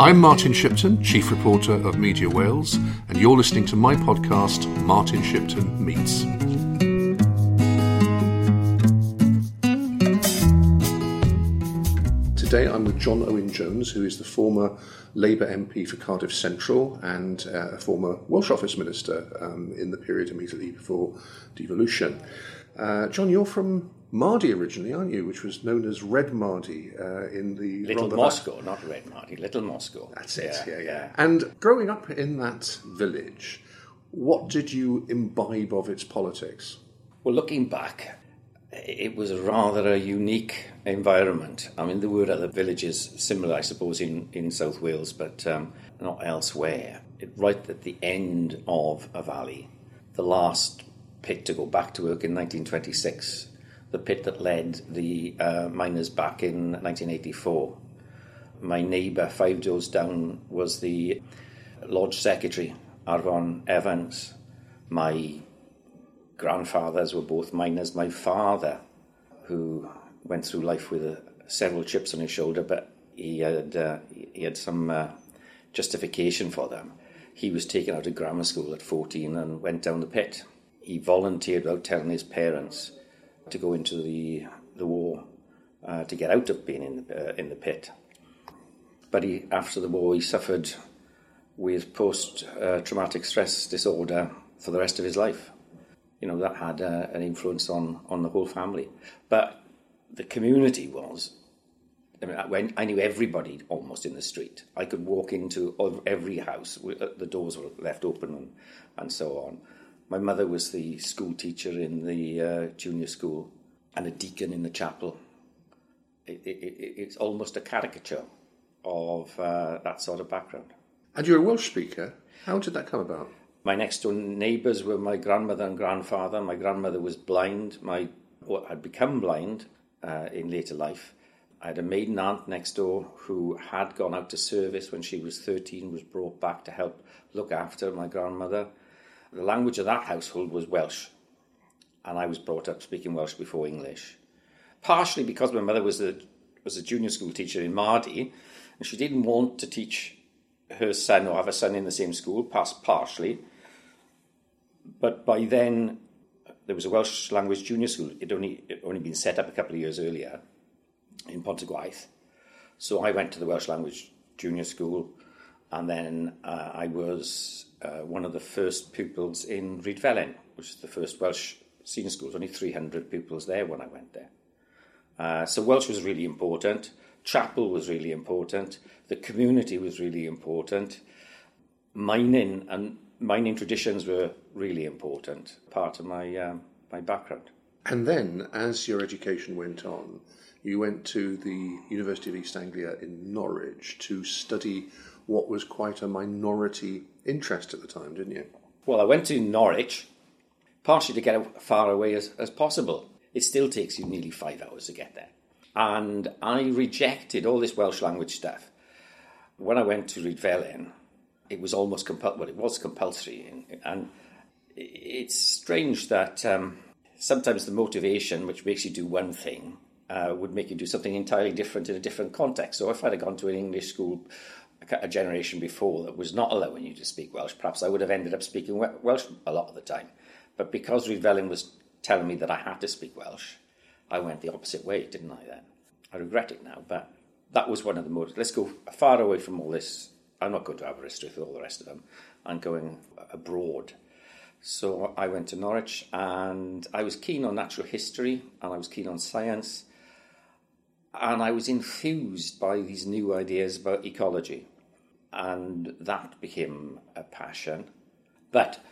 I'm Martin Shipton, Chief Reporter of Media Wales, and you're listening to my podcast, Martin Shipton Meets. Today I'm with John Owen Jones, who is the former Labour MP for Cardiff Central and uh, a former Welsh Office Minister um, in the period immediately before devolution. Uh, John, you're from Mardy originally, aren't you? Which was known as Red Mardy uh, in the Little Moscow, not Red Mardy, Little Moscow. That's it. Yeah, yeah, yeah. And growing up in that village, what did you imbibe of its politics? Well, looking back, it was rather a unique environment. I mean, there were other villages similar, I suppose, in, in South Wales, but um, not elsewhere. It, right at the end of a valley, the last pit to go back to work in 1926, the pit that led the uh, miners back in 1984. My neighbour, five doors down, was the Lodge Secretary, Arvon Evans. My grandfathers were both miners. My father, who went through life with uh, several chips on his shoulder, but he had uh, he had some uh, justification for them. He was taken out of grammar school at 14 and went down the pit. He volunteered without telling his parents to go into the the war uh, to get out of being in the uh, in the pit. But he, after the war, he suffered with post traumatic stress disorder for the rest of his life. You know that had uh, an influence on on the whole family. But the community was. I mean, I knew everybody almost in the street. I could walk into every house. Uh, the doors were left open and, and so on. My mother was the school teacher in the uh, junior school and a deacon in the chapel. It, it, it, it's almost a caricature of uh, that sort of background. And you're a Welsh speaker. How did that come about? My next door neighbours were my grandmother and grandfather. My grandmother was blind. My had become blind uh, in later life. I had a maiden aunt next door who had gone out to service when she was 13, was brought back to help look after my grandmother. The language of that household was Welsh, and I was brought up speaking Welsh before English. Partially because my mother was a was a junior school teacher in Mardy, and she didn't want to teach her son or have a son in the same school, partially. But by then, there was a Welsh language junior school. It only only been set up a couple of years earlier in Pontargwaith. So I went to the Welsh language junior school, and then uh, I was uh, one of the first pupils in Rhydfelen, which is the first Welsh senior school. There's only 300 pupils there when I went there. Uh, so Welsh was really important. Chapel was really important. The community was really important. Mining and mining traditions were really important, part of my um, my background. And then, as your education went on, you went to the University of East Anglia in Norwich to study what was quite a minority interest at the time, didn't you? Well, I went to Norwich partially to get as far away as, as possible. It still takes you nearly five hours to get there. And I rejected all this Welsh language stuff. When I went to Rhydfelen, it was almost compul- well, it was compulsory, and it's strange that um, sometimes the motivation, which makes you do one thing, uh, would make you do something entirely different in a different context. So if I'd have gone to an English school a generation before that was not allowing you to speak Welsh, perhaps I would have ended up speaking Welsh a lot of the time. But because Rhydfelen was telling me that I had to speak Welsh, I went the opposite way, didn't I then? I regret it now, but that was one of the motives. Let's go far away from all this. I'm not going to Aberystwyth with all the rest of them. I'm going abroad. So I went to Norwich and I was keen on natural history and I was keen on science and I was enthused by these new ideas about ecology. And that became a passion. But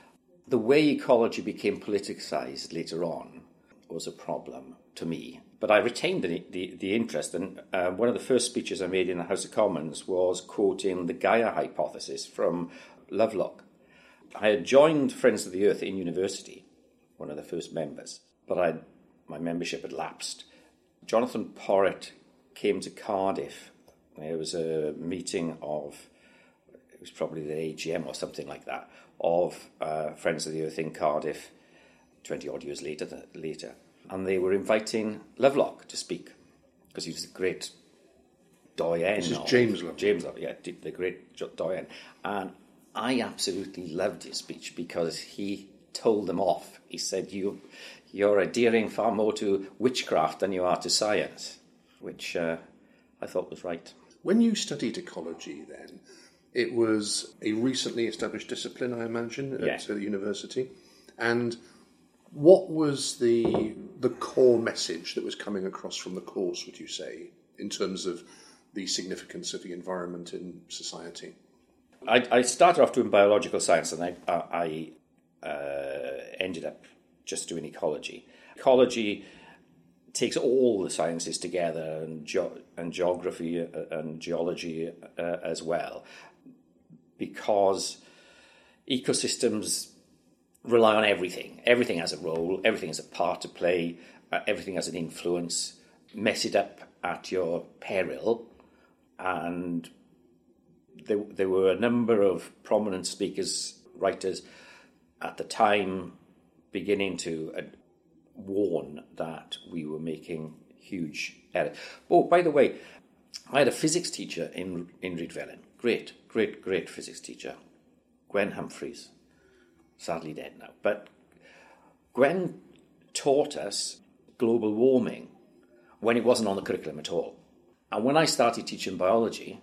the way ecology became politicized later on was a problem to me. But I retained the, the, the interest, and uh, one of the first speeches I made in the House of Commons was quoting the Gaia hypothesis from Lovelock. I had joined Friends of the Earth in university, one of the first members, but I'd, my membership had lapsed. Jonathan Porritt came to Cardiff. There was a meeting of, it was probably the AGM or something like that, of uh, Friends of the Earth in Cardiff 20 odd years later. later. And they were inviting Lovelock to speak because he was a great doyen. This is of- James Lovelock. James Lovelock, yeah, the great doyen. And I absolutely loved his speech because he told them off. He said, you, You're adhering far more to witchcraft than you are to science, which uh, I thought was right. When you studied ecology, then it was a recently established discipline, I imagine, at Yeah. uh, the university. And what was the the core message that was coming across from the course? Would you say, in terms of the significance of the environment in society? I, I started off doing biological science and I, I uh, ended up just doing ecology. Ecology takes all the sciences together and, ge- and geography uh, and geology uh, as well because ecosystems rely on everything. Everything has a role, everything has a part to play, uh, everything has an influence. Mess it up at your peril and there, there were a number of prominent speakers, writers at the time beginning to uh, warn that we were making huge errors. Oh, by the way, I had a physics teacher in, in Rhydfelen. Great, great, great physics teacher. Gwen Humphreys. Sadly dead now. But Gwen taught us global warming when it wasn't on the curriculum at all. And when I started teaching biology,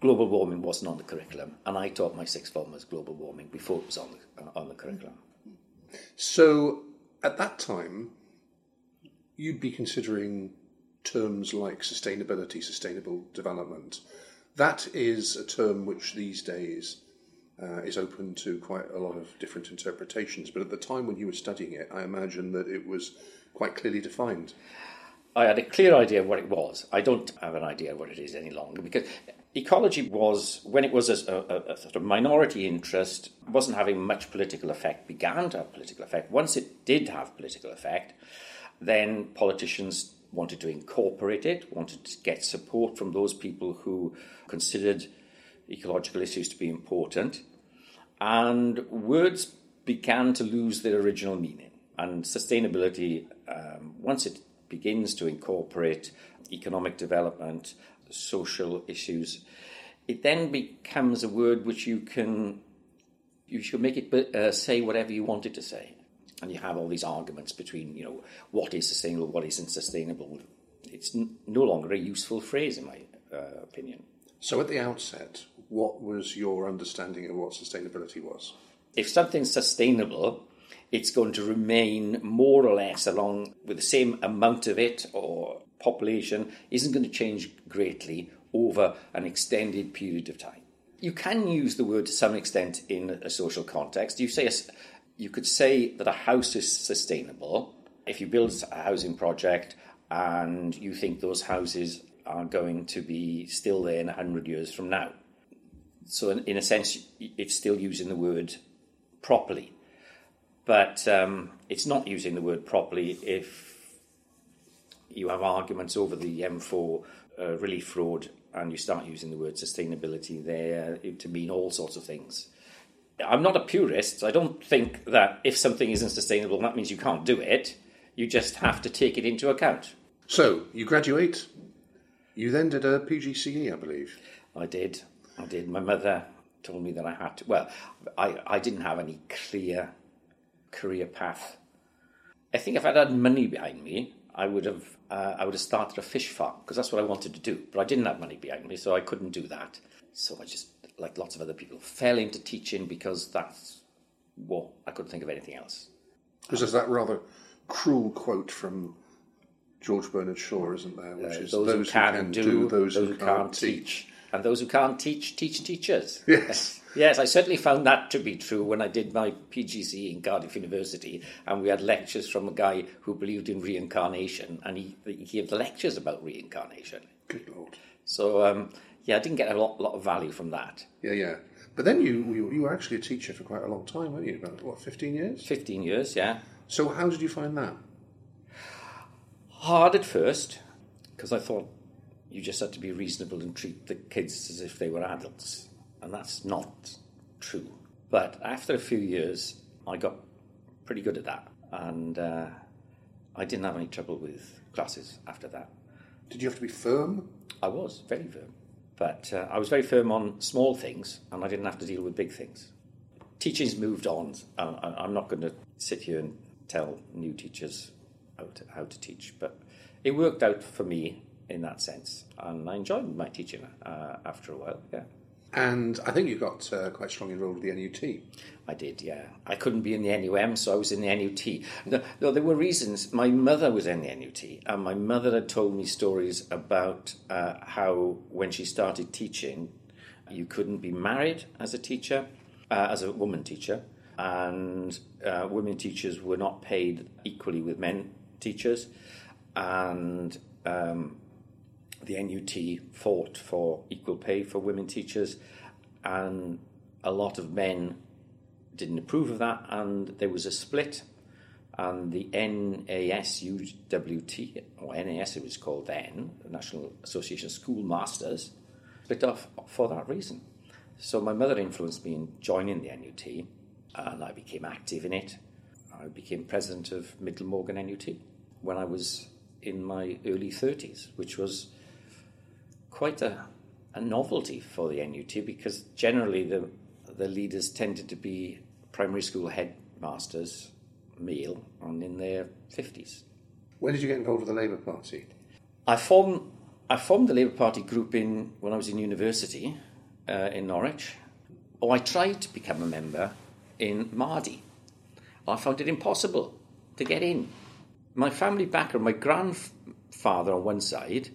global warming wasn't on the curriculum, and I taught my sixth formers global warming before it was on the, on the curriculum. So, at that time, you'd be considering terms like sustainability, sustainable development. That is a term which these days uh, is open to quite a lot of different interpretations. But at the time when you were studying it, I imagine that it was quite clearly defined. I had a clear idea of what it was. I don't have an idea of what it is any longer because ecology was, when it was a, a, a sort of minority interest, wasn't having much political effect, began to have political effect. Once it did have political effect, then politicians wanted to incorporate it, wanted to get support from those people who considered ecological issues to be important, and words began to lose their original meaning. And sustainability, um, once it begins to incorporate economic development, social issues, it then becomes a word which you can you should make it uh, say whatever you want it to say. And you have all these arguments between, you know, what is sustainable, what isn't sustainable. It's n- no longer a useful phrase, in my uh, opinion. So, at the outset, what was your understanding of what sustainability was? If something's sustainable, it's going to remain more or less along with the same amount of it or population, isn't going to change greatly over an extended period of time. You can use the word to some extent in a social context. You say a you could say that a house is sustainable if you build a housing project and you think those houses are going to be still there in 100 years from now. So, in, in a sense, it's still using the word properly. But um, it's not using the word properly if you have arguments over the M4 uh, relief fraud and you start using the word sustainability there to mean all sorts of things. I'm not a purist. So I don't think that if something isn't sustainable, that means you can't do it. You just have to take it into account. So, you graduate. You then did a PGCE, I believe. I did. I did. My mother told me that I had to. Well, I, I didn't have any clear career path. I think if I'd had money behind me, I would have uh, I would have started a fish farm because that's what I wanted to do. But I didn't have money behind me, so I couldn't do that. So I just, like lots of other people, fell into teaching because that's what I couldn't think of anything else. Because there's that rather cruel quote from George Bernard Shaw, isn't there? Which Uh, is those, who can, do, those, who can't teach. and those who can't teach teach teachers. Yes. Yes, I certainly found that to be true when I did my PGCE in Cardiff University, and we had lectures from a guy who believed in reincarnation, and he, he gave lectures about reincarnation. Good lord. So, um, yeah, I didn't get a lot, lot of value from that. Yeah, yeah. But then you, you you were actually a teacher for quite a long time, weren't you? About what, fifteen years? 15 years, yeah. So how did you find that? Hard at first, because I thought you just had to be reasonable and treat the kids as if they were adults, and that's not true. But after a few years, I got pretty good at that, and uh, I didn't have any trouble with classes after that. Did you have to be firm? I was very firm, but uh, I was very firm on small things, and I didn't have to deal with big things. Teaching's moved on. I'm not going to sit here and tell new teachers how to, how to teach, but it worked out for me in that sense, and I enjoyed my teaching uh, after a while. Yeah. And I think you got uh, quite strongly involved with the NUT. I did, yeah. I couldn't be in the NUM, so I was in the NUT. No, no, there were reasons. My mother was in the NUT, and my mother had told me stories about uh, how when she started teaching, you couldn't be married as a teacher, uh, as a woman teacher, and uh, women teachers were not paid equally with men teachers, and um, the NUT fought for equal pay for women teachers, and a lot of men didn't approve of that, and there was a split. And the NASUWT, or NAS it was called then, the National Association of Schoolmasters, split off for that reason. So my mother influenced me in joining the NUT, and I became active in it. I became president of Mid Glamorgan NUT when I was in my early 30s, which was quite a, a novelty for the NUT because generally the, the leaders tended to be primary school headmasters, male, and in their 50s. When did you get involved with the Labour Party? I formed, I formed the Labour Party group in, when I was in university uh, in Norwich. Oh, I tried to become a member in Mardy. I found it impossible to get in. My family background, my grandfather on one side,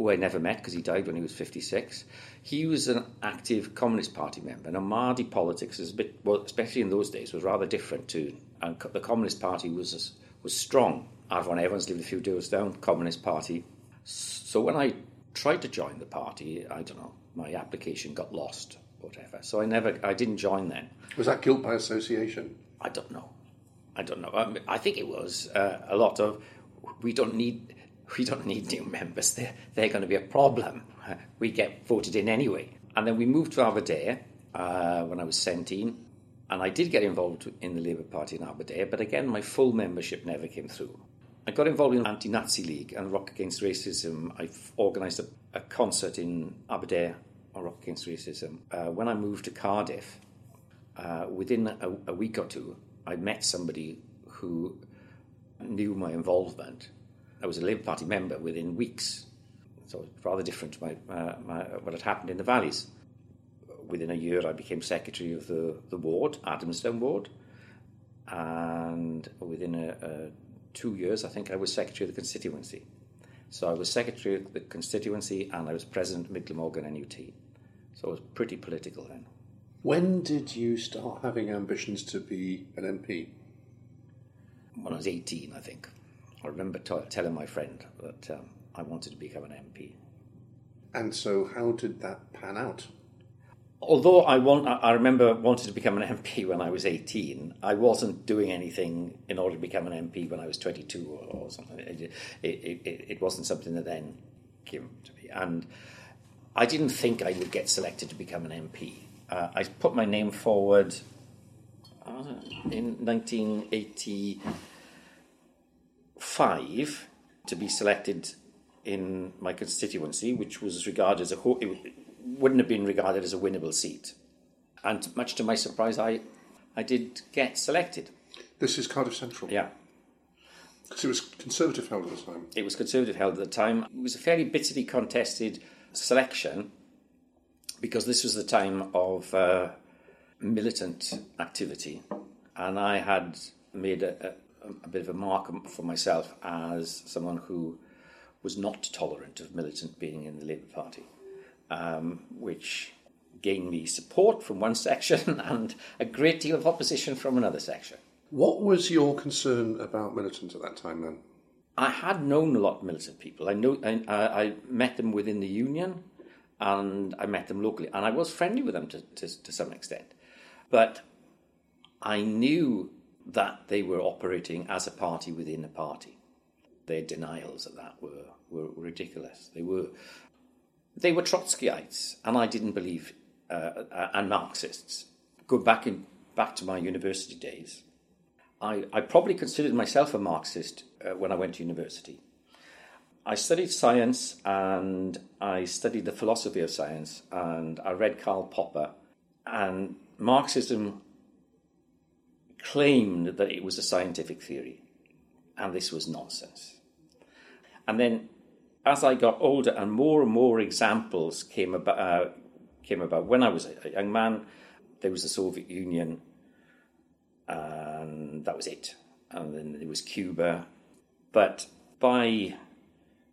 who I never met because he died when he was 56, he was an active Communist Party member. Now, Mardy politics is a bit, well, especially in those days, was rather different to, and the Communist Party was was strong. Arvon Evans lived a few doors down, Communist Party. So when I tried to join the party, I don't know, my application got lost, whatever. So I never, I didn't join then. Was that guilt by association? I don't know. I don't know. I, mean, I think it was uh, a lot of we don't need we don't need new members. They're they're going to be a problem. We get voted in anyway. And then we moved to Aberdare uh, when I was seventeen, and I did get involved in the Labour Party in Aberdare. But again, my full membership never came through. I got involved in Anti-Nazi League and Rock Against Racism. I organised a, a concert in Aberdare on Rock Against Racism. Uh, when I moved to Cardiff, uh, within a, a week or two, I met somebody who knew my involvement. I was a Labour Party member within weeks, so it's rather different to my, uh, my, what had happened in the valleys. Within a year, I became secretary of the, the ward, Adamstown ward, and within a, a two years, I think I was secretary of the constituency. So I was secretary of the constituency and I was president of Mid Glamorgan NUT. So I was pretty political then. When did you start having ambitions to be an MP? when I was 18, I think. I remember t- telling my friend that um, I wanted to become an MP. And so, how did that pan out? Although I want, I remember wanted to become an MP when I was 18. I wasn't doing anything in order to become an MP when I was 22 or, or something. It, it, it, it wasn't something that then came to me. And I didn't think I would get selected to become an MP. Uh, I put my name forward uh, in 1980 five to be selected in my constituency, which was regarded as a it wouldn't have been regarded as a winnable seat. And much to my surprise, I I did get selected. This is Cardiff Central. Yeah. Because it was Conservative held at the time. It was Conservative held at the time. It was a fairly bitterly contested selection because this was the time of uh, militant activity, and I had made a, a, bit of a mark for myself as someone who was not tolerant of militant being in the Labour Party, um, which gained me support from one section and a great deal of opposition from another section. What was your concern about militants at that time then? I had known a lot of militant people. I know I, I I met them within the union, and I met them locally, and I was friendly with them to, to, to some extent. But I knew that they were operating as a party within a party. Their denials of that were, were ridiculous. They were they were Trotskyites, and I didn't believe, uh, uh, and Marxists. Go back in back to my university days. I, I probably considered myself a Marxist uh, when I went to university. I studied science and I studied the philosophy of science and I read Karl Popper and Marxism claimed that it was a scientific theory and this was nonsense. And then as I got older and more and more examples came about, uh, came about when I was a young man, there was the Soviet Union and that was it. And then there was Cuba. But by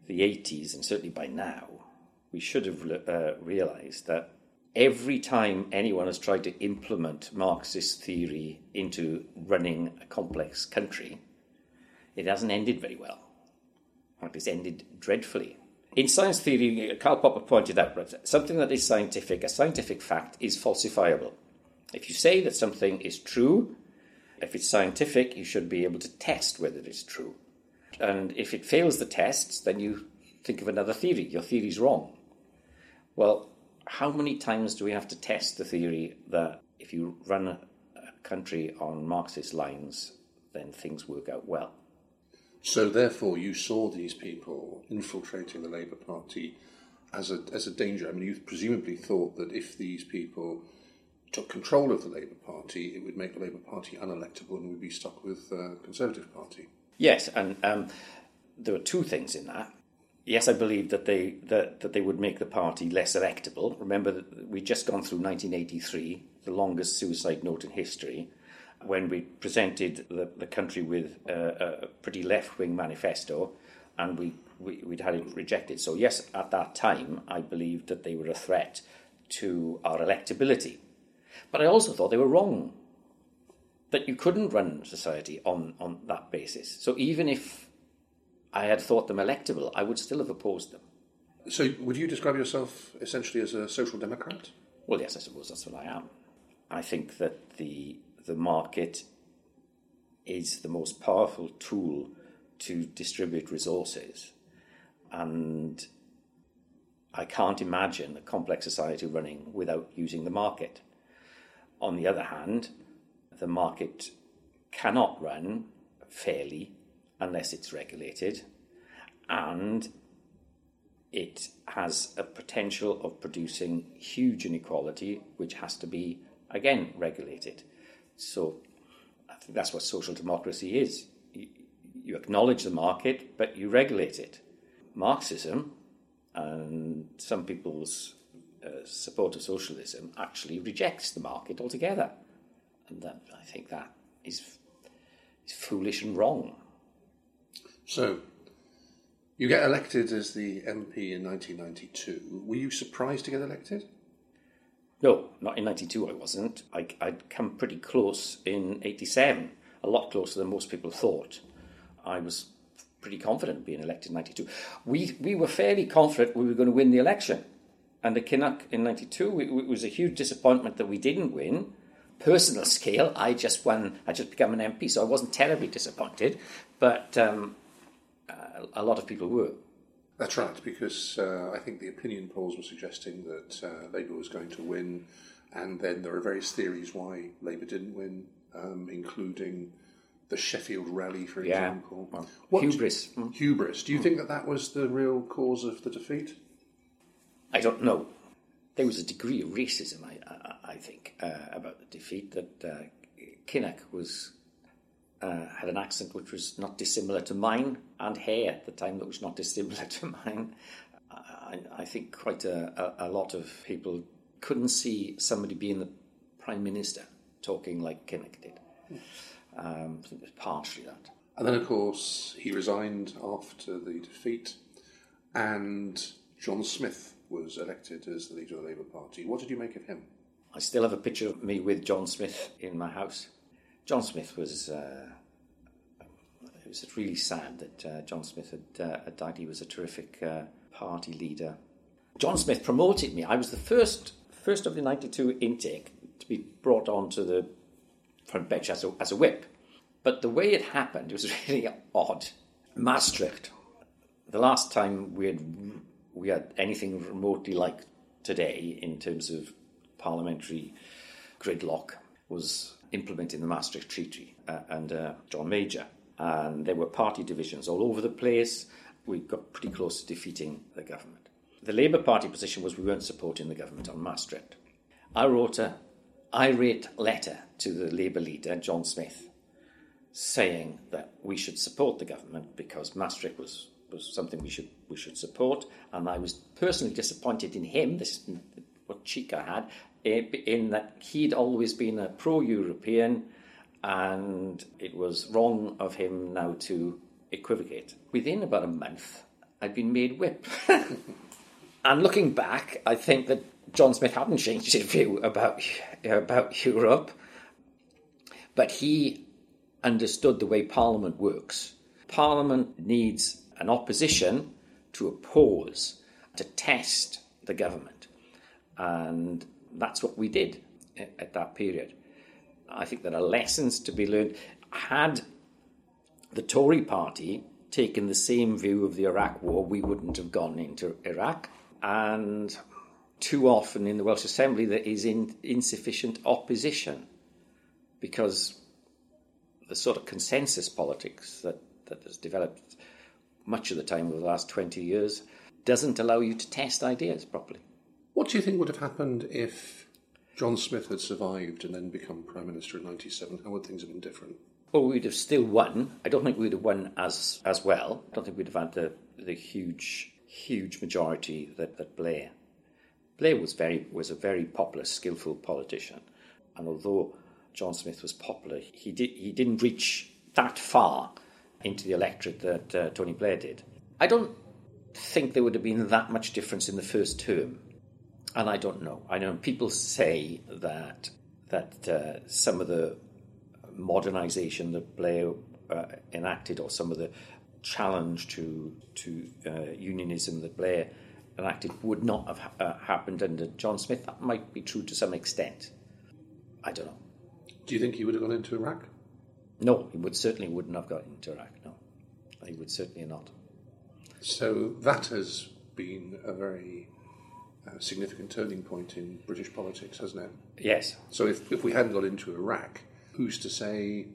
the 80s, and certainly by now, we should have uh, realized that every time anyone has tried to implement Marxist theory into running a complex country, it hasn't ended very well. In fact, it's ended dreadfully. In science theory, Karl Popper pointed out that something that is scientific, a scientific fact, is falsifiable. If you say that something is true, if it's scientific, you should be able to test whether it's true. And if it fails the tests, then you think of another theory. Your theory's wrong. Well, how many times do we have to test the theory that if you run a, country on Marxist lines, then things work out well? So, therefore, you saw these people infiltrating the Labour Party as a, as a danger. I mean, you presumably thought that if these people took control of the Labour Party, it would make the Labour Party unelectable and we'd be stuck with the uh, Conservative Party. Yes, and um, there were two things in that. Yes, I believe that they that, that they would make the party less electable. Remember that we'd just gone through 1983, the longest suicide note in history, when we presented the, the country with a, a pretty left wing manifesto, and we, we we'd had it rejected. So yes, at that time, I believed that they were a threat to our electability. But I also thought they were wrong that you couldn't run society on, on that basis. So even if I had thought them electable, I would still have opposed them. So would you describe yourself essentially as a social democrat? Well, yes, I suppose that's what I am. I think that the the market is the most powerful tool to distribute resources, and I can't imagine a complex society running without using the market. On the other hand, the market cannot run fairly unless it's regulated, and it has a potential of producing huge inequality, which has to be, again, regulated. So I think that's what social democracy is. You, acknowledge the market, but you regulate it. Marxism and some people's uh, support of socialism actually rejects the market altogether. And that, I think that is, is foolish and wrong. So, you get elected as the MP in 1992. Were you surprised to get elected? No, not in 92 I wasn't. I, I'd come pretty close in 87, a lot closer than most people thought. I was pretty confident of being elected in 92. We, we were fairly confident we were going to win the election. And the Kinnock in 92, it, it was a huge disappointment that we didn't win personal scale, I just won, I just became an MP, so I wasn't terribly disappointed, but um, uh, a lot of people were. That's right, because uh, I think the opinion polls were suggesting that uh, Labour was going to win, and then there are various theories why Labour didn't win, um, including the Sheffield rally, for yeah. example. Well, what, hubris. Mm. Hubris. Do you mm. think that that was the real cause of the defeat? I don't know. There was a degree of racism, I, I, I think, uh, about the defeat that uh, Kinnock was uh, had an accent which was not dissimilar to mine, and hair at the time that was not dissimilar to mine. I, I think quite a, a, a, lot of people couldn't see somebody being the prime minister talking like Kinnock did. Um, I think it was partially that. And then, of course, he resigned after the defeat, and John Smith was elected as the leader of the Labour Party. What did you make of him? I still have a picture of me with John Smith in my house. John Smith was. Uh, it was really sad that uh, John Smith had, uh, had, died. He was a terrific uh, party leader. John Smith promoted me. I was the first first of the '92 intake to be brought onto the front bench as a, as a whip. But the way it happened was really odd. Maastricht, the last time we had we had anything remotely like today in terms of parliamentary gridlock was implementing the Maastricht Treaty uh, under John Major. And there were party divisions all over the place, we got pretty close to defeating the government. The Labour Party position was we weren't supporting the government on Maastricht. I wrote a irate letter to the Labour leader, John Smith, saying that we should support the government because Maastricht was, was something we should, we should support. And I was personally disappointed in him, this what cheek I had, eh, in that he'd always been a pro European and it was wrong of him now to equivocate. Within about a month, I'd been made whip. and looking back, I think that John Smith hadn't changed his view about, about Europe, but he understood the way Parliament works. Parliament needs an opposition to oppose, to test the government. And that's what we did at that period. I think there are lessons to be learned. Had the Tory party taken the same view of the Iraq war, we wouldn't have gone into Iraq. And too often in the Welsh Assembly, there is in, insufficient opposition because the sort of consensus politics that, that has developed much of the time over the last 20 years doesn't allow you to test ideas properly. What do you think would have happened if John Smith had survived and then become Prime Minister in 97? How would things have been different? Well, we'd have still won. I don't think we'd have won as as well. I don't think we'd have had the, the huge huge majority that, that Blair. Blair was very was a very popular, skillful politician, and although John Smith was popular, he did he didn't reach that far into the electorate that uh, Tony Blair did. I don't think there would have been that much difference in the first term, and I don't know. I know people say that that uh, some of the modernisation that Blair uh, enacted, or some of the challenge to to uh, unionism that Blair enacted, would not have uh, happened under John Smith. That might be true to some extent. I don't know. Do you think he would have gone into Iraq? No, he would certainly wouldn't have got into Iraq. No, he would certainly not. So that has been a very significant turning point in British politics, hasn't it? Yes. So if, if we hadn't got into Iraq, who's to say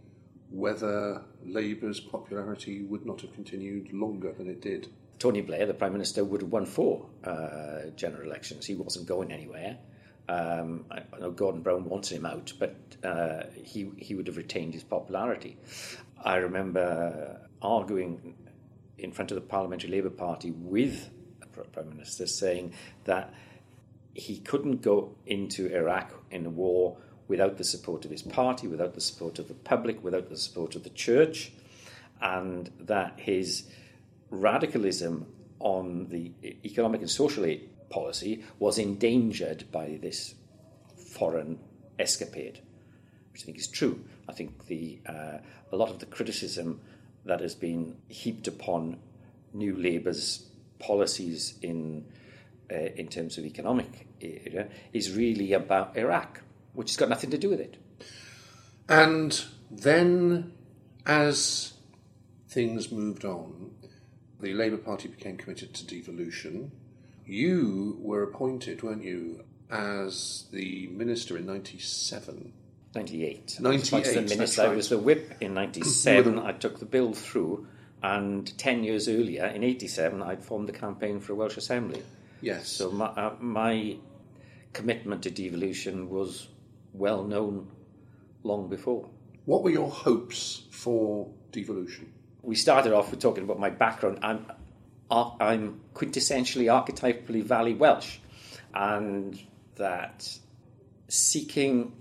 whether Labour's popularity would not have continued longer than it did? Tony Blair, the Prime Minister, would have won four uh, general elections. He wasn't going anywhere. Um, I, know Gordon Brown wanted him out, but uh, he he would have retained his popularity. I remember arguing in front of the Parliamentary Labour Party with Prime Minister, saying that he couldn't go into Iraq in a war without the support of his party, without the support of the public, without the support of the church, and that his radicalism on the economic and social aid policy was endangered by this foreign escapade, which I think is true. I think the uh, a lot of the criticism that has been heaped upon New Labour's policies in uh, in terms of economic area is really about Iraq, which has got nothing to do with it. And then, as things moved on, the Labour Party became committed to devolution. You were appointed, weren't you, as the minister in 97? 98. 98, I was the minister. right. I was the whip in 97. I took the bill through, and 10 years earlier, in 87, I'd formed the campaign for a Welsh Assembly. Yes. So my, uh, my commitment to devolution was well known long before. what were your hopes for devolution? We started off with talking about my background. I'm, I'm quintessentially archetypally Valley Welsh, and that seeking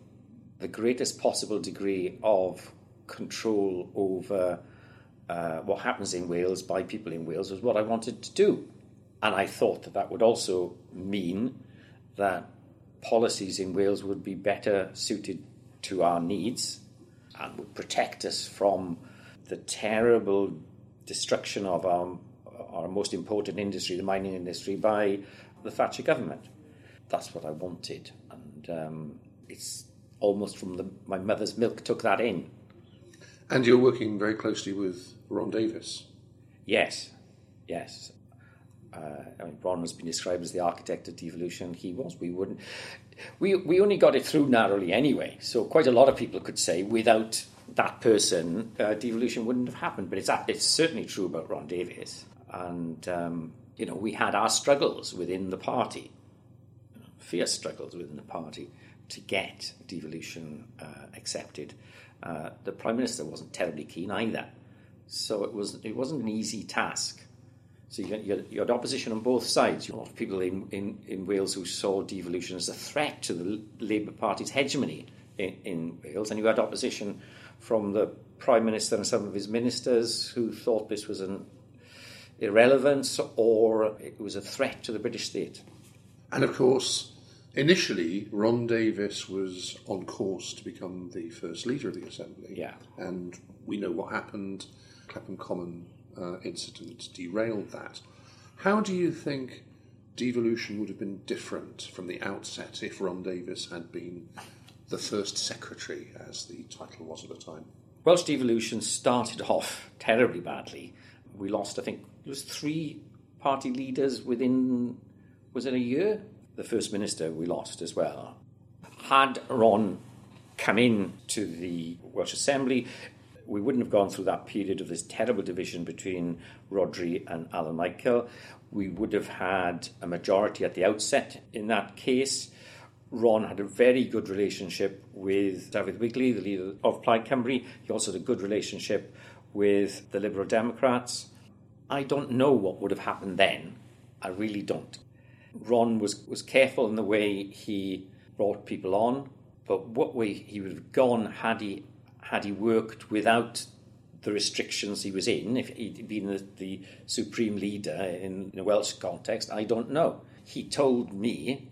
the greatest possible degree of control over uh, what happens in Wales by people in Wales was what I wanted to do. And I thought that that would also mean that policies in Wales would be better suited to our needs and would protect us from the terrible destruction of our, our most important industry, the mining industry, by the Thatcher government. That's what I wanted. And um, it's almost from the, my mother's milk took that in. And you're working very closely with Ron Davies. Yes, yes. Uh, I mean, Ron has been described as the architect of devolution. He was. We wouldn't. We we only got it through narrowly anyway. So quite a lot of people could say without that person, uh, devolution wouldn't have happened. But it's it's certainly true about Ron Davies. and um, you know we had our struggles within the party, fierce struggles within the party to get devolution uh, accepted. Uh, the prime minister wasn't terribly keen either, so it was it wasn't an easy task. So you, you, you had opposition on both sides. You had a lot of people in, in, in Wales who saw devolution as a threat to the Labour Party's hegemony in, in Wales, and you had opposition from the Prime Minister and some of his ministers who thought this was an irrelevance or it was a threat to the British state. And of course, initially, Ron Davies was on course to become the first leader of the Assembly. Yeah. And we know what happened. Clapham Common uh, incident derailed that. How do you think devolution would have been different from the outset if Ron Davies had been the first secretary, as the title was at the time? Welsh devolution started off terribly badly. We lost, I think, it was three party leaders within, was it a year? The First Minister we lost as well. Had Ron come in to the Welsh Assembly, we wouldn't have gone through that period of this terrible division between Rhodri and Alan Michael. We would have had a majority at the outset in that case. Ron had a very good relationship with David Wigley, the leader of Plaid Cymru. He also had a good relationship with the Liberal Democrats. I don't know what would have happened then. I really don't. Ron was, was careful in the way he brought people on, but what way he would have gone had he had he worked without the restrictions he was in, if he'd been the, the supreme leader in a Welsh context, I don't know. He told me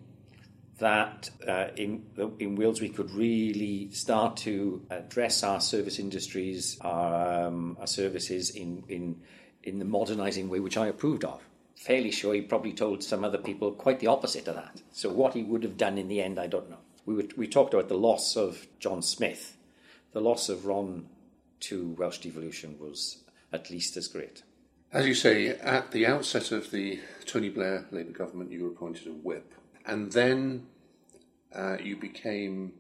that uh, in, in Wales we could really start to address our service industries, our, um, our services in, in, in the modernising way which I approved of. Fairly sure he probably told some other people quite the opposite of that. So what he would have done in the end, I don't know. We, were, we talked about the loss of John Smith. The loss of Ron to Welsh devolution was at least as great. As you say, at the outset of the Tony Blair Labour government, you were appointed a whip and then uh, you became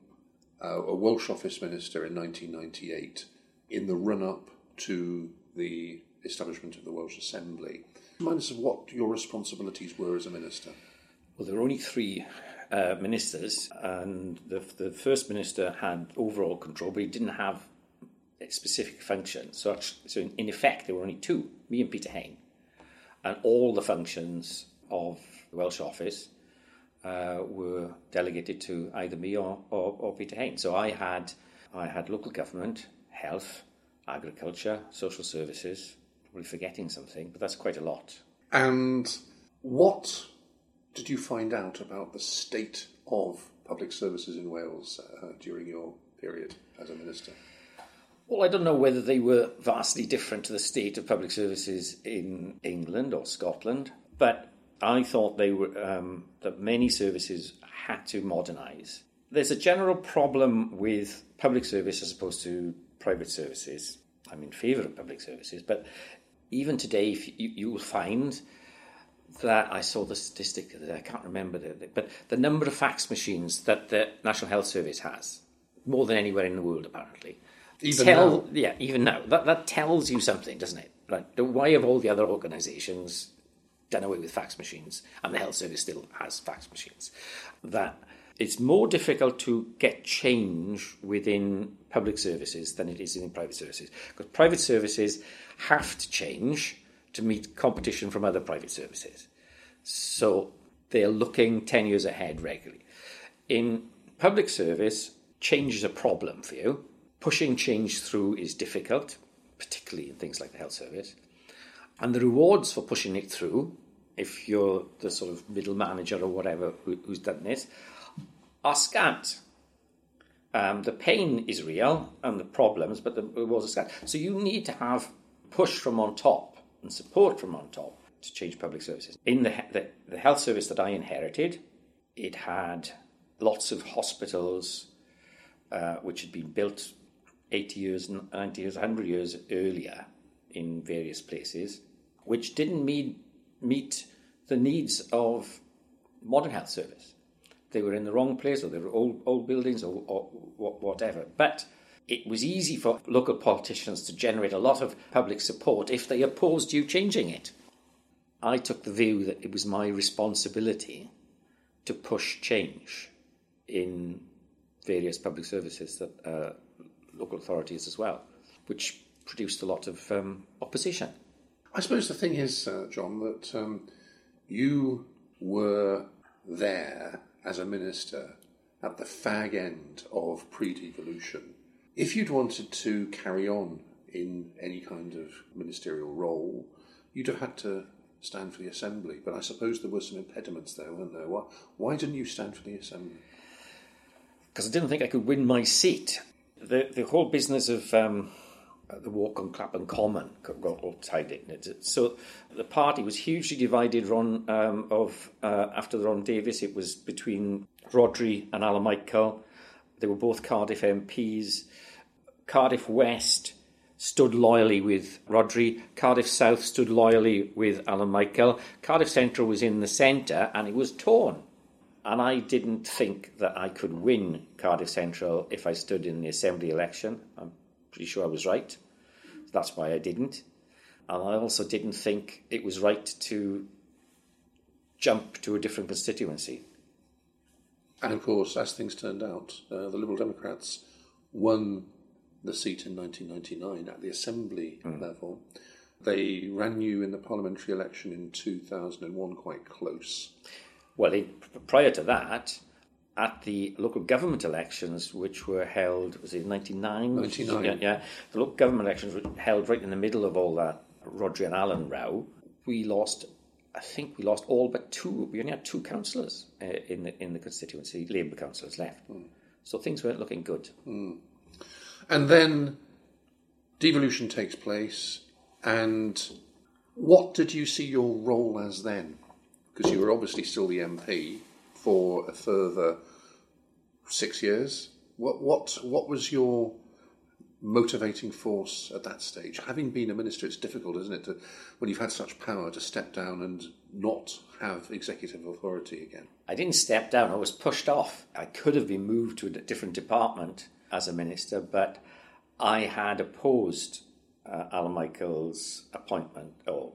uh, a Welsh Office Minister in 1998 in the run up to the establishment of the Welsh Assembly. Remind us of what your responsibilities were as a minister. Well, there were only three uh, ministers, and the, the first minister had overall control, but he didn't have a specific function. So, so in, in effect, there were only two me and Peter Hain, and all the functions of the Welsh Office uh, were delegated to either me or, or, or Peter Hain. So I had, I had local government, health, agriculture, social services, probably forgetting something, but that's quite a lot. And what did you find out about the state of public services in Wales uh, during your period as a minister? Well, I don't know whether they were vastly different to the state of public services in England or Scotland, but I thought they were um, that many services had to modernise. There's a general problem with public service as opposed to private services. I'm in favour of public services, but even today, you, you, will find that I saw the statistic that I can't remember, the, but the number of fax machines that the National Health Service has, more than anywhere in the world, apparently. Even Tell, now? Yeah, even now. That, that tells you something, doesn't it? Like, why have all the other organisations done away with fax machines, and the health service still has fax machines. That it's more difficult to get change within public services than it is in private services. Because private services have to change to meet competition from other private services. So they're looking 10 years ahead regularly. In public service, change is a problem for you. Pushing change through is difficult, particularly in things like the health service. And the rewards for pushing it through, if you're the sort of middle manager or whatever who, who's done this, are scant. Um, the pain is real and the problems, but the rewards are scant. So you need to have push from on top and support from on top to change public services. In the, the, the health service that I inherited, it had lots of hospitals uh, which had been built 80 years, 90 years, 100 years earlier in various places which didn't meet, meet the needs of modern health service. They were in the wrong place, or they were old, old buildings, or, or whatever. But it was easy for local politicians to generate a lot of public support if they opposed you changing it. I took the view that it was my responsibility to push change in various public services that uh, local authorities as well, which produced a lot of um, opposition. I suppose the thing is, uh, John, that um, you were there as a minister at the fag end of pre devolution. If you'd wanted to carry on in any kind of ministerial role, you'd have had to stand for the assembly. But I suppose there were some impediments there, weren't there? Why, why didn't you stand for the assembly? Because I didn't think I could win my seat. The the whole business of um, the walk on Clapham Common got all tied in it. So the party was hugely divided. Ron um, of uh, after the Ron Davies, it was between Rhodri and Alun Michael. They were both Cardiff MPs. Cardiff West stood loyally with Rhodri. Cardiff South stood loyally with Alun Michael. Cardiff Central was in the centre and it was torn. And I didn't think that I could win Cardiff Central if I stood in the Assembly election. I'm pretty sure I was right. That's why I didn't. And I also didn't think it was right to jump to a different constituency. And of course, as things turned out, uh, the Liberal Democrats won the seat in 1999 at the Assembly mm. level. They ran you in the parliamentary election in 2001 quite close. Well, prior to that, at the local government elections, which were held, was it 99? 99. Yeah, yeah, the local government elections were held right in the middle of all that Rhodri and Alun row. We lost, I think we lost all but two. We only had two councillors uh, in, the, in the constituency, Labour councillors left. Mm. So things weren't looking good. Mm. And then devolution takes place, and what did you see your role as then? Because you were obviously still the MP for a further six years. What what what was your motivating force at that stage? Having been a minister, it's difficult, isn't it, to, when you've had such power to step down and not have executive authority again? I didn't step down. I was pushed off. I could have been moved to a different department as a minister, but I had opposed uh, Alun Michael's appointment or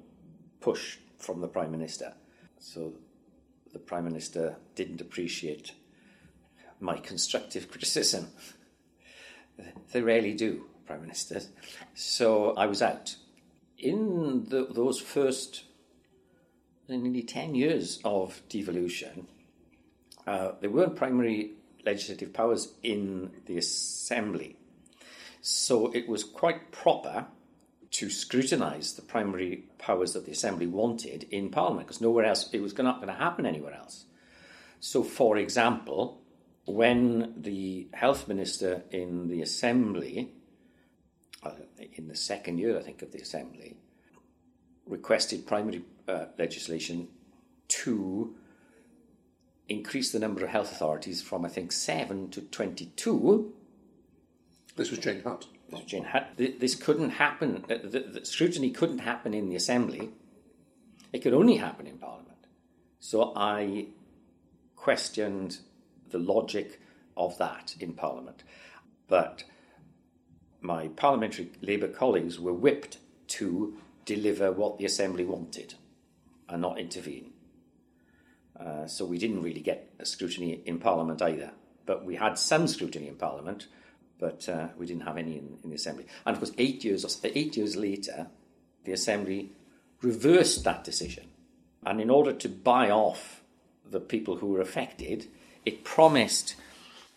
push from the Prime Minister. So the Prime Minister didn't appreciate my constructive criticism. They rarely do, Prime Ministers. So I was out. In the, those first nearly 10 years of devolution, uh, there weren't primary legislative powers in the Assembly. So it was quite proper to scrutinise the primary powers that the Assembly wanted in Parliament, because nowhere else, it was not going to happen anywhere else. So, for example, when the health minister in the Assembly, uh, in the second year, I think, of the Assembly, requested primary uh, legislation to increase the number of health authorities from, I think, seven to 22. This was Jane Hutt. This, Jane Hutt. this couldn't happen, uh, the, the scrutiny couldn't happen in the Assembly. It could only happen in Parliament. So I questioned the logic of that in Parliament. But my parliamentary Labour colleagues were whipped to deliver what the Assembly wanted and not intervene. Uh, so we didn't really get a scrutiny in Parliament either. But we had some scrutiny in Parliament, but uh, we didn't have any in, in, the Assembly. And of course, eight years, or eight years later, the Assembly reversed that decision. And in order to buy off the people who were affected, it promised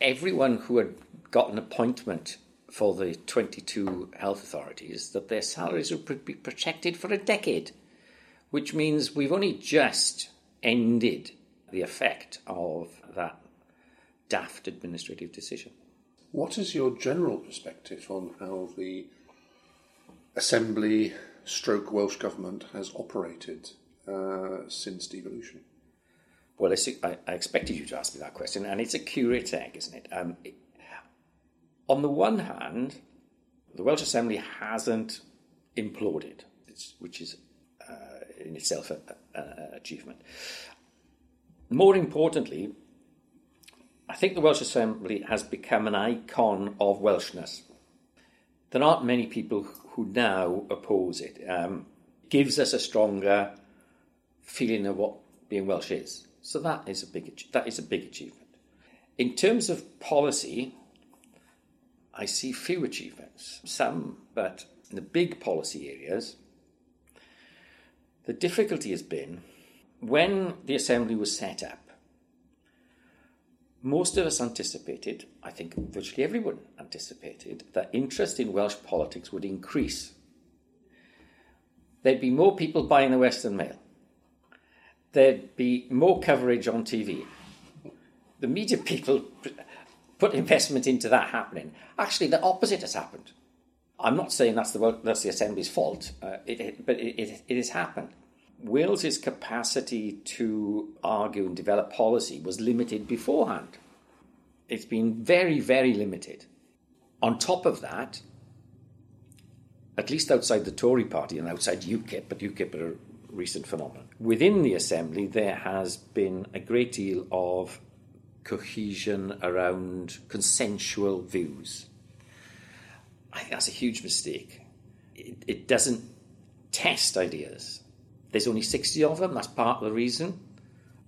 everyone who had got an appointment for the 22 health authorities that their salaries would be protected for a decade, which means we've only just ended the effect of that daft administrative decision. What is your general perspective on how the Assembly stroke Welsh Government has operated uh, since devolution? Well, I, I, expected you to ask me that question, and it's a curious egg, isn't it? Um, it on the one hand, the Welsh Assembly hasn't imploded, which is in itself an achievement. More importantly, I think the Welsh Assembly has become an icon of Welshness. There aren't many people who now oppose it. Um, it gives us a stronger feeling of what being Welsh is. So that is a big that is a big achievement. In terms of policy, I see few achievements. Some, but in the big policy areas, the difficulty has been when the Assembly was set up, most of us anticipated, I think virtually everyone anticipated, that interest in Welsh politics would increase. There'd be more people buying the Western Mail. There'd be more coverage on TV. The media people put investment into that happening. Actually, the opposite has happened. I'm not saying that's the, that's the Assembly's fault, uh, it, it, but it, it, has happened. Wales's capacity to argue and develop policy was limited beforehand. It's been very, very limited. On top of that, at least outside the Tory party and outside UKIP, but UKIP are a recent phenomenon, within the Assembly there has been a great deal of cohesion around consensual views. I think that's a huge mistake. It, it doesn't test ideas. There's only 60 of them, that's part of the reason.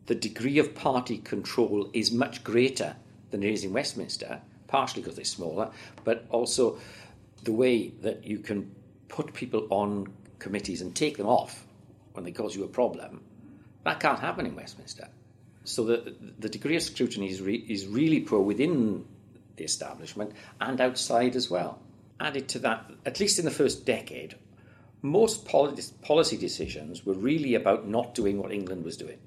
The degree of party control is much greater than it is in Westminster, partially because they're smaller, but also the way that you can put people on committees and take them off when they cause you a problem, that can't happen in Westminster. So the, the degree of scrutiny is, re, is really poor within the establishment and outside as well. Added to that, at least in the first decade, most policy decisions were really about not doing what England was doing.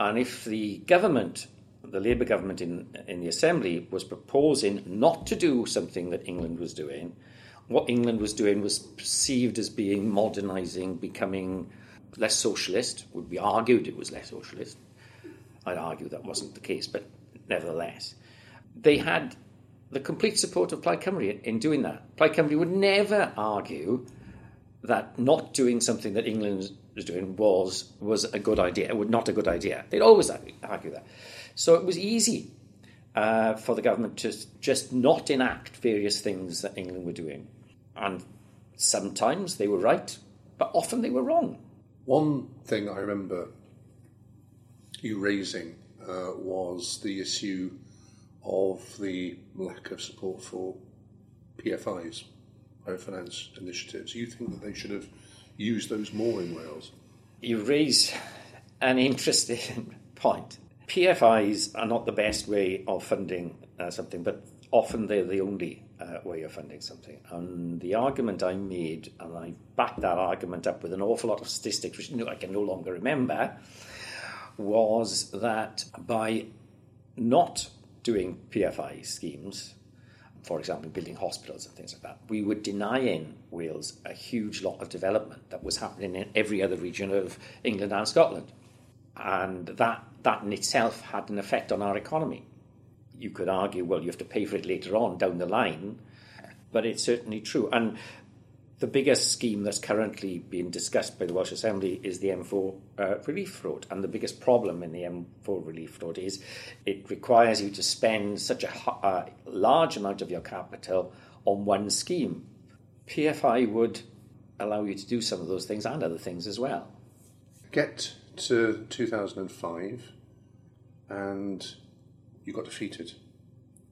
And if the government, the Labour government in, in the Assembly, was proposing not to do something that England was doing, what England was doing was perceived as being modernising, becoming less socialist. Would be argued it was less socialist. I'd argue that wasn't the case, but nevertheless, they had the complete support of Plaid Cymru in doing that. Plaid Cymru would never argue that not doing something that England was doing was was a good idea, was not a good idea. They'd always argue that. So it was easy uh, for the government to just not enact various things that England were doing. And sometimes they were right, but often they were wrong. One thing I remember you raising uh, was the issue of the lack of support for PFIs, private finance initiatives. You think that they should have used those more in Wales? You raise an interesting point. PFIs are not the best way of funding uh, something, but often they're the only uh, way of funding something. And the argument I made, and I backed that argument up with an awful lot of statistics, which I can no longer remember, was that by not doing PFI schemes, for example, building hospitals and things like that, we were denying Wales a huge lot of development that was happening in every other region of England and Scotland. And that, that in itself had an effect on our economy. You could argue, well, you have to pay for it later on down the line, but it's certainly true. And the biggest scheme that's currently being discussed by the Welsh Assembly is the M4 uh, relief road. And the biggest problem in the M4 relief road is it requires you to spend such a, a large amount of your capital on one scheme. PFI would allow you to do some of those things and other things as well. Get to 2005 and you got defeated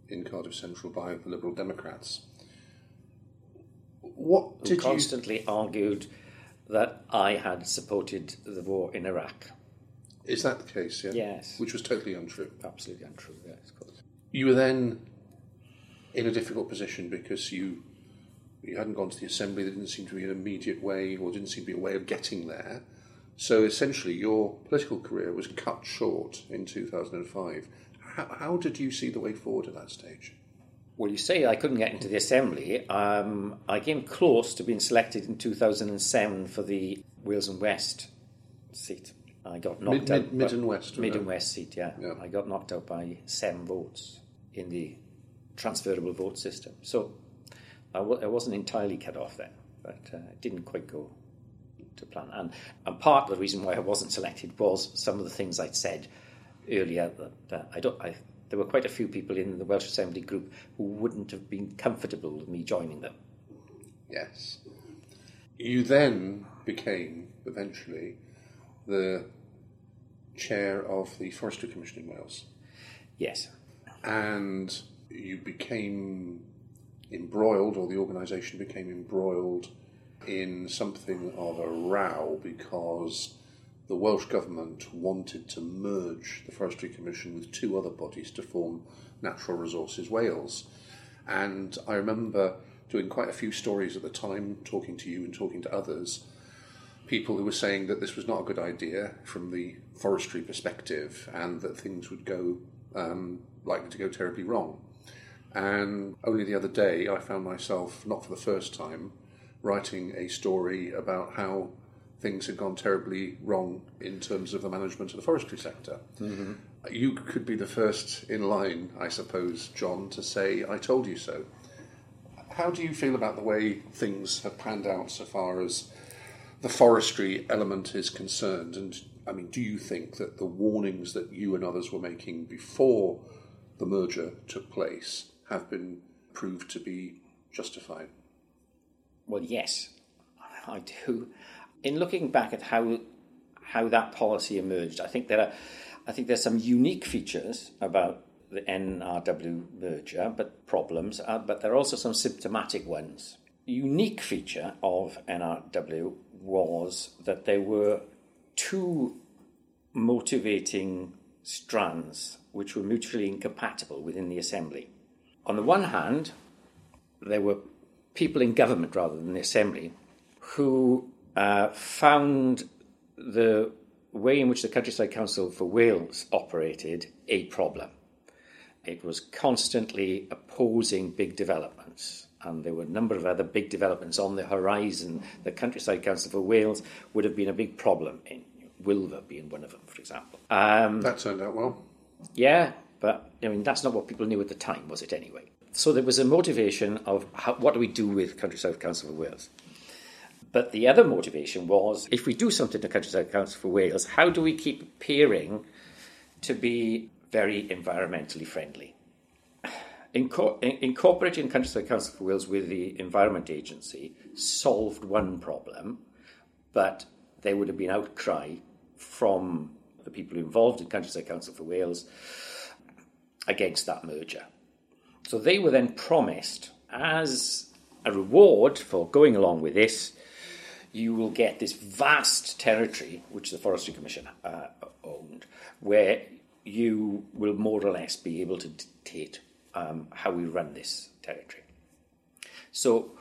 in Cardiff Central by the Liberal Democrats. What did constantly you... argued that I had supported the war in Iraq. Is that the case? Yeah. Yes. Which was totally untrue. Absolutely untrue. Yes, of course. You were then in a difficult position because you you hadn't gone to the assembly. There didn't seem to be an immediate way, or didn't seem to be a way of getting there. So essentially, your political career was cut short in 2005. How, how did you see the way forward at that stage? Well, you say I couldn't get into the assembly. Um, I came close to being selected in 2007 for the Wales and West seat. I got knocked mid, out. Mid, mid and West. Mid and West seat, yeah. yeah. I got knocked out by seven votes in the transferable vote system. So I w- I wasn't entirely cut off then, but uh, it didn't quite go to plan. And, and part of the reason why I wasn't selected was some of the things I'd said earlier that uh, I don't. I, there were quite a few people in the Welsh Assembly group who wouldn't have been comfortable with me joining them. Yes. You then became, eventually, the chair of the Forestry Commission in Wales. Yes. And you became embroiled, or the organisation became embroiled in something of a row because the Welsh Government wanted to merge the Forestry Commission with two other bodies to form Natural Resources Wales. And I remember doing quite a few stories at the time, talking to you and talking to others, people who were saying that this was not a good idea from the forestry perspective and that things would go um, likely to go terribly wrong. And only the other day, I found myself, not for the first time, writing a story about how things had gone terribly wrong in terms of the management of the forestry sector. Mm-hmm. You could be the first in line, I suppose, Jon, to say, I told you so. How do you feel about the way things have panned out so far as the forestry element is concerned? And I mean, do you think that the warnings that you and others were making before the merger took place have been proved to be justified? Well, yes, I do. In looking back at how how that policy emerged, I think there are I think there's some unique features about the NRW merger, but problems, uh, but there are also some symptomatic ones. The unique feature of NRW was that there were two motivating strands which were mutually incompatible within the assembly. On the one hand, there were people in government rather than the assembly who uh, found the way in which the Countryside Council for Wales operated a problem. It was constantly opposing big developments, and there were a number of other big developments on the horizon. The Countryside Council for Wales would have been a big problem in Wylfa being one of them, for example. Um, that turned out well. Yeah, but I mean that's not what people knew at the time, was it? Anyway, so there was a motivation of how, what do we do with Countryside Council for Wales. But the other motivation was if we do something to Countryside Council for Wales, how do we keep appearing to be very environmentally friendly? Inco- incorporating Countryside Council for Wales with the Environment Agency solved one problem, but there would have been outcry from the people involved in Countryside Council for Wales against that merger. So they were then promised as a reward for going along with this you will get this vast territory, which the Forestry Commission uh, owned, where you will more or less be able to dictate um, how we run this territory. So,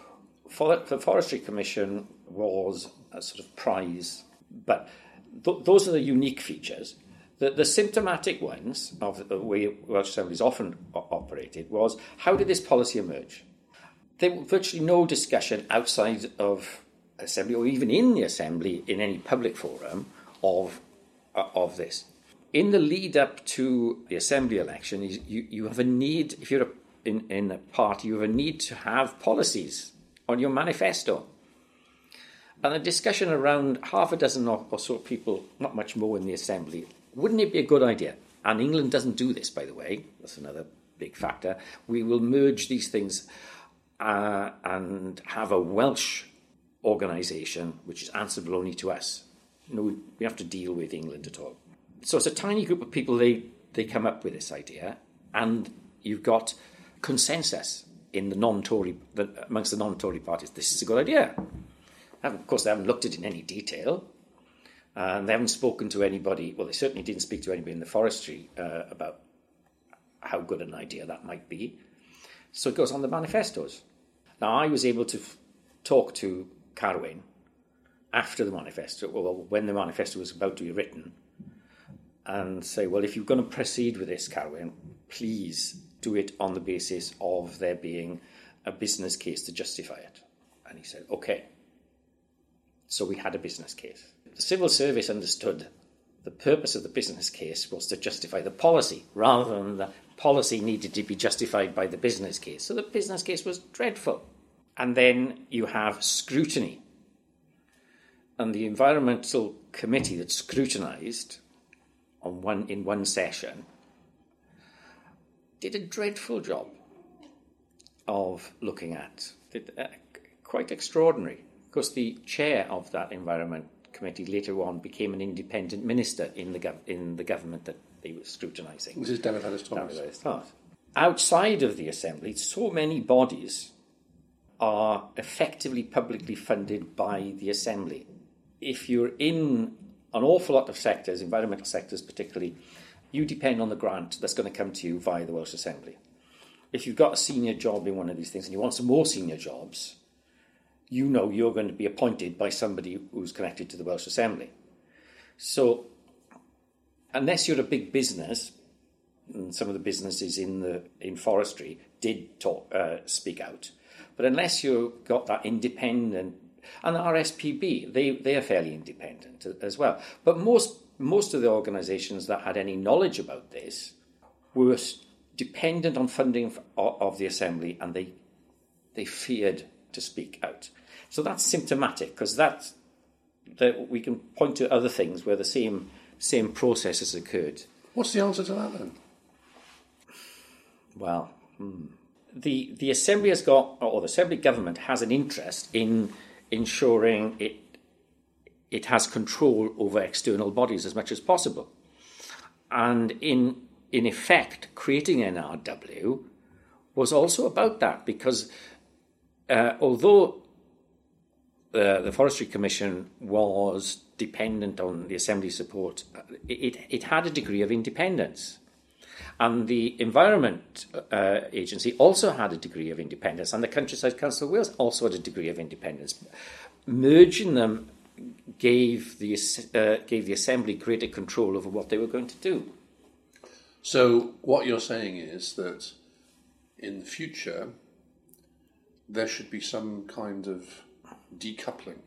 for the Forestry Commission was a sort of prize, but th- those are the unique features. The, the symptomatic ones of the way Welsh Assemblies often operated was how did this policy emerge? There was virtually no discussion outside of assembly or even in the assembly in any public forum of uh, of this. In the lead up to the assembly election, you, you have a need, if you're a, in, in a party, you have a need to have policies on your manifesto. And a discussion around half a dozen or, so people, not much more in the assembly, wouldn't it be a good idea? And England doesn't do this, by the way. That's another big factor. We will merge these things uh, and have a Welsh organisation which is answerable only to us. No, we have to deal with England at all. So it's a tiny group of people. They they come up with this idea, and you've got consensus in the non-Tory amongst the non-Tory parties. This is a good idea. And of course, they haven't looked at it in any detail, and they haven't spoken to anybody. Well, they certainly didn't speak to anybody in the forestry uh, about how good an idea that might be. So it goes on the manifestos. Now, I was able to f- talk to Carwyn after the manifesto, well, when the manifesto was about to be written, and say, well, if you're going to proceed with this, Carwyn, please do it on the basis of there being a business case to justify it. And he said, okay. So we had a business case. The civil service understood the purpose of the business case was to justify the policy rather than the policy needed to be justified by the business case. So the business case was dreadful. And then you have scrutiny. And the environmental committee that scrutinised on one in one session did a dreadful job of looking at. Did, uh, quite extraordinary. Because the chair of that environment Committee later on became an independent minister in the, gov- in the government that they were scrutinising. This is David Thomas. David Thomas. Outside of the Assembly, so many bodies are effectively publicly funded by the Assembly. If you're in an awful lot of sectors, environmental sectors particularly, you depend on the grant that's going to come to you via the Welsh Assembly. If you've got a senior job in one of these things and you want some more senior jobs, you know you're going to be appointed by somebody who's connected to the Welsh Assembly. So, unless you're a big business, and some of the businesses in the in forestry did talk, uh, speak out, but unless you've got that independent, and the RSPB, they they are fairly independent as well. But most most of the organisations that had any knowledge about this were dependent on funding of the assembly, and they they feared to speak out. So that's symptomatic because that that we can point to other things where the same same process has occurred. What's the answer to that then? Well, hmm. The the assembly has got, or the assembly government has an interest in ensuring it it has control over external bodies as much as possible, and in in effect, creating NRW was also about that because uh, although uh, the Forestry Commission was dependent on the Assembly support, it, it had a degree of independence. And the Environment uh, Agency also had a degree of independence, and the Countryside Council of Wales also had a degree of independence. Merging them gave the, uh, gave the Assembly greater control over what they were going to do. So, what you're saying is that in the future, there should be some kind of decoupling.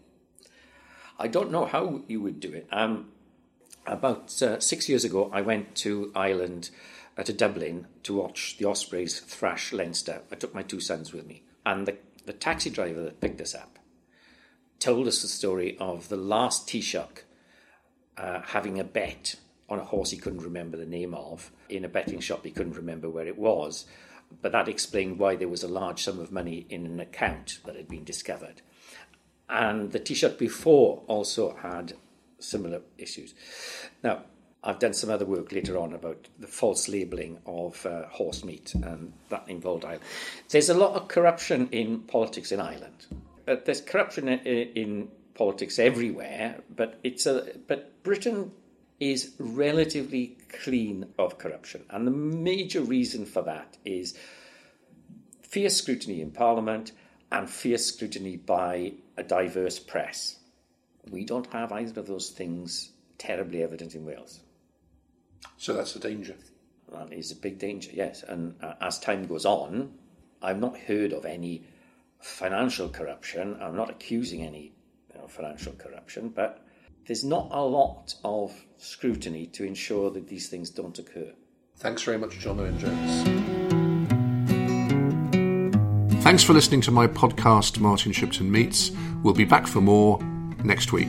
I don't know how you would do it. Um, about uh, six years ago, I went to Ireland, to Dublin, to watch the Ospreys thrash Leinster. I took my two sons with me, and the, the taxi driver that picked us up told us the story of the last Taoiseach uh, having a bet on a horse he couldn't remember the name of in a betting shop he couldn't remember where it was. But that explained why there was a large sum of money in an account that had been discovered. And the Taoiseach before also had similar issues. Now, I've done some other work later on about the false labelling of uh, horse meat, and that involved Ireland. There's a lot of corruption in politics in Ireland. Uh, there's corruption in, in politics everywhere, but it's a but Britain is relatively clean of corruption. And the major reason for that is fierce scrutiny in Parliament and fierce scrutiny by a diverse press. We don't have either of those things terribly evident in Wales. So that's the danger. That is a big danger, yes. And uh, as time goes on, I've not heard of any financial corruption. I'm not accusing any you know, financial corruption, but there's not a lot of scrutiny to ensure that these things don't occur. Thanks very much, Jon Owen Jones. Thanks for listening to my podcast, Martin Shipton Meets. We'll be back for more next week.